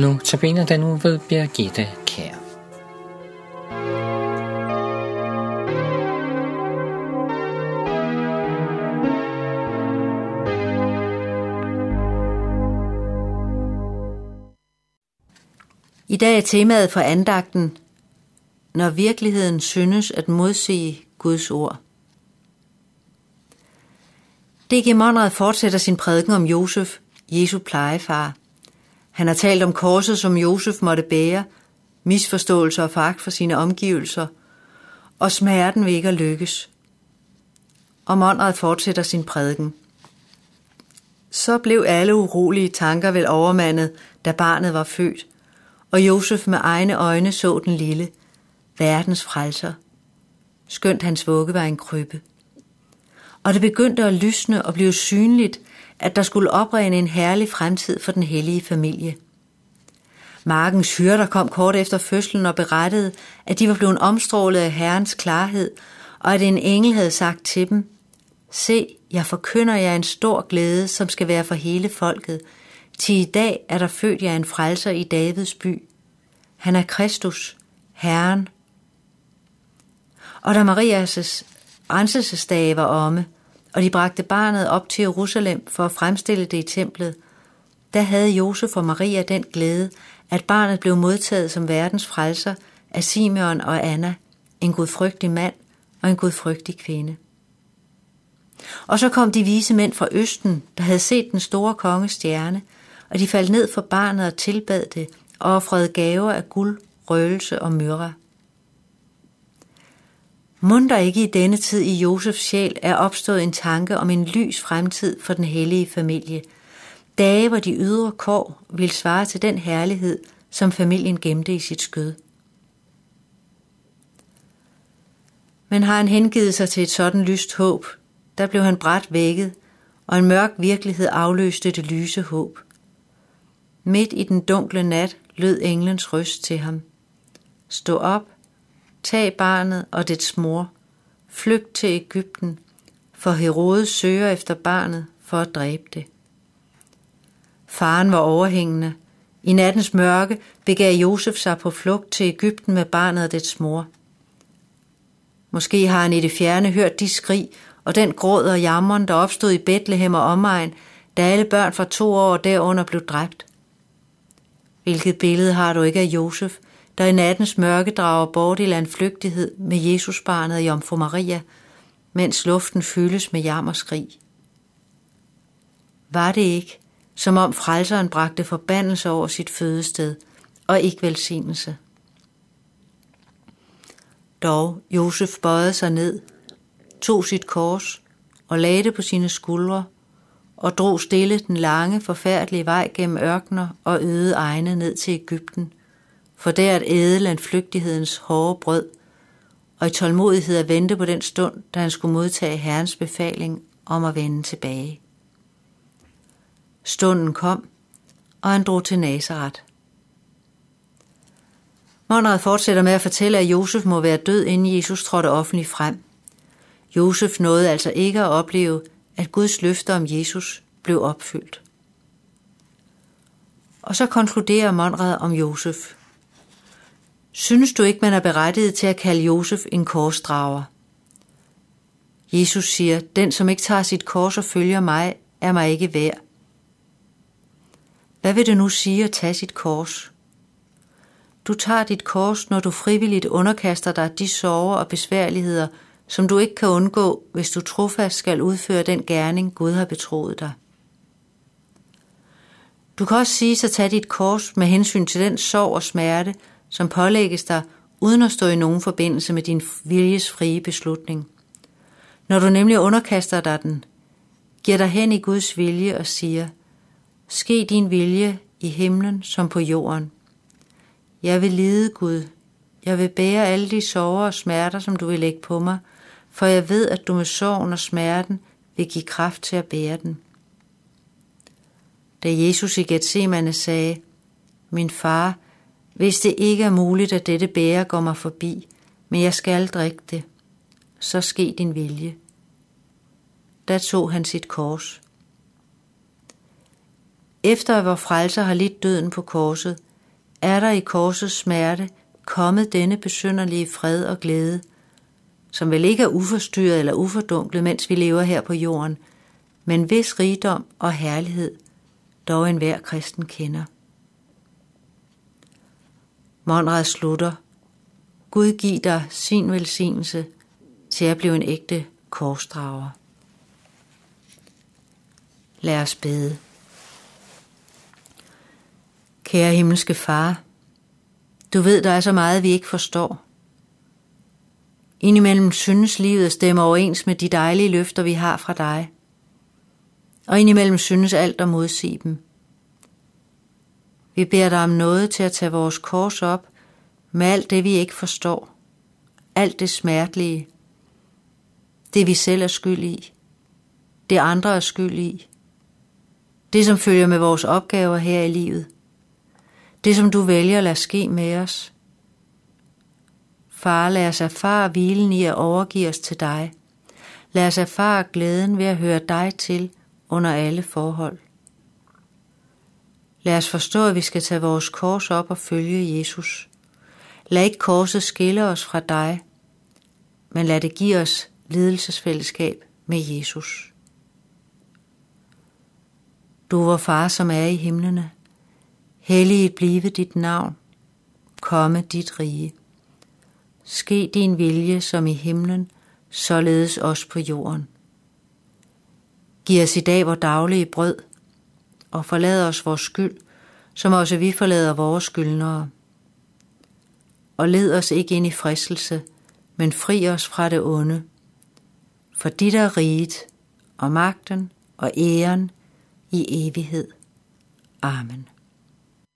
Nu tabiner den nu ved Birgitte Kær. I dag er temaet for andagten, når virkeligheden synes at modsige Guds ord. D.G. Monrad fortsætter sin prædiken om Josef, Jesu plejefar. Han har talt om korset, som Josef måtte bære, misforståelser og fagt for sine omgivelser, og smerten ved ikke at lykkes. Og Monrad fortsætter sin prædiken. Så blev alle urolige tanker vel overmandet, da barnet var født, og Josef med egne øjne så den lille, verdens frelser. Skønt hans vugge var en krybbe. Og det begyndte at lysne og blive synligt, at der skulle oprinde en herlig fremtid for den hellige familie. Markens hyrder kom kort efter fødslen og berettede, at de var blevet omstrålet af Herrens klarhed, og at en engel havde sagt til dem, Se, jeg forkynder jer en stor glæde, som skal være for hele folket. Til i dag er der født jer en frelser i Davids by. Han er Kristus, Herren. Og da Marias renselsesdage var omme, og de bragte barnet op til Jerusalem for at fremstille det i templet, der havde Josef og Maria den glæde, at barnet blev modtaget som verdens frelser af Simeon og Anna, en gudfrygtig mand og en gudfrygtig kvinde. Og så kom de vise mænd fra Østen, der havde set den store konges stjerne, og de faldt ned for barnet og tilbad det, og offrede gaver af guld, røgelse og myrra. Munder ikke i denne tid i Josefs sjæl er opstået en tanke om en lys fremtid for den hellige familie. Dage, hvor de ydre kår vil svare til den herlighed, som familien gemte i sit skød. Men har han hengivet sig til et sådan lyst håb, der blev han bræt vækket, og en mørk virkelighed afløste det lyse håb. Midt i den dunkle nat lød englens røst til ham. Stå op, tag barnet og dets mor, flygt til Ægypten, for Herodes søger efter barnet for at dræbe det. Faren var overhængende. I nattens mørke begav Josef sig på flugt til Ægypten med barnet og dets mor. Måske har han i det fjerne hørt de skrig og den gråd og jammeren, der opstod i Bethlehem og omegn, da alle børn fra to år derunder blev dræbt. Hvilket billede har du ikke af Josef, der i nattens mørke drager bort i landflygtighed med Jesusbarnet og Jomfru Maria, mens luften fyldes med jam og skrig. Var det ikke, som om frelseren bragte forbandelse over sit fødested, og ikke velsignelse? Dog Josef bøjede sig ned, tog sit kors og lagde det på sine skuldre og drog stille den lange, forfærdelige vej gennem ørkner og øde egne ned til Ægypten, for der at æde landflygtighedens hårde brød, og i tålmodighed at vente på den stund, da han skulle modtage Herrens befaling om at vende tilbage. Stunden kom, og han drog til Nazareth. Monrad fortsætter med at fortælle, at Josef må være død, inden Jesus trådte offentligt frem. Josef nåede altså ikke at opleve, at Guds løfter om Jesus blev opfyldt. Og så konkluderer Monrad om Josef. Synes du ikke, man er berettiget til at kalde Josef en korsdrager? Jesus siger, den som ikke tager sit kors og følger mig, er mig ikke værd. Hvad vil det nu sige at tage sit kors? Du tager dit kors, når du frivilligt underkaster dig de sorger og besværligheder, som du ikke kan undgå, hvis du trofast skal udføre den gerning, Gud har betroet dig. Du kan også sige at tage dit kors med hensyn til den sorg og smerte, som pålægges dig, uden at stå i nogen forbindelse med din viljes frie beslutning. Når du nemlig underkaster dig den, giver dig hen i Guds vilje og siger, ske din vilje i himlen som på jorden. Jeg vil lide Gud. Jeg vil bære alle de sorger og smerter, som du vil lægge på mig, for jeg ved, at du med sorgen og smerten vil give kraft til at bære den. Da Jesus i Gethsemane sagde, Min far, hvis det ikke er muligt, at dette bære går mig forbi, men jeg skal drikke det, så ske din vilje. Da tog han sit kors. Efter at vor frelser har lidt døden på korset, er der i korsets smerte kommet denne besynderlige fred og glæde, som vel ikke er uforstyrret eller ufordunklet, mens vi lever her på jorden, men hvis rigdom og herlighed dog enhver kristen kender. Monrad slutter. Gud giv dig sin velsignelse til at blive en ægte korsdrager. Lad os bede. Kære himmelske far, du ved, der er så meget, vi ikke forstår. Indimellem synes livet stemmer overens med de dejlige løfter, vi har fra dig. Og indimellem synes alt at modsige dem. Vi beder dig om noget til at tage vores kors op med alt det, vi ikke forstår. Alt det smertelige. Det, vi selv er skyld i. Det, andre er skyld i. Det, som følger med vores opgaver her i livet. Det, som du vælger at lade ske med os. Far, lad os erfare hvilen i at overgive os til dig. Lad os erfare glæden ved at høre dig til under alle forhold. Lad os forstå, at vi skal tage vores kors op og følge Jesus. Lad ikke korset skille os fra dig, men lad det give os lidelsesfællesskab med Jesus. Du, vor far, som er i himlene, helliget blive dit navn, komme dit rige. Ske din vilje som i himlen, således også på jorden. Giv os i dag vores daglige brød, og forlad os vores skyld, som også vi forlader vores skyldnere. Og led os ikke ind i fristelse, men fri os fra det onde. For dit er riget, og magten og æren i evighed. Amen.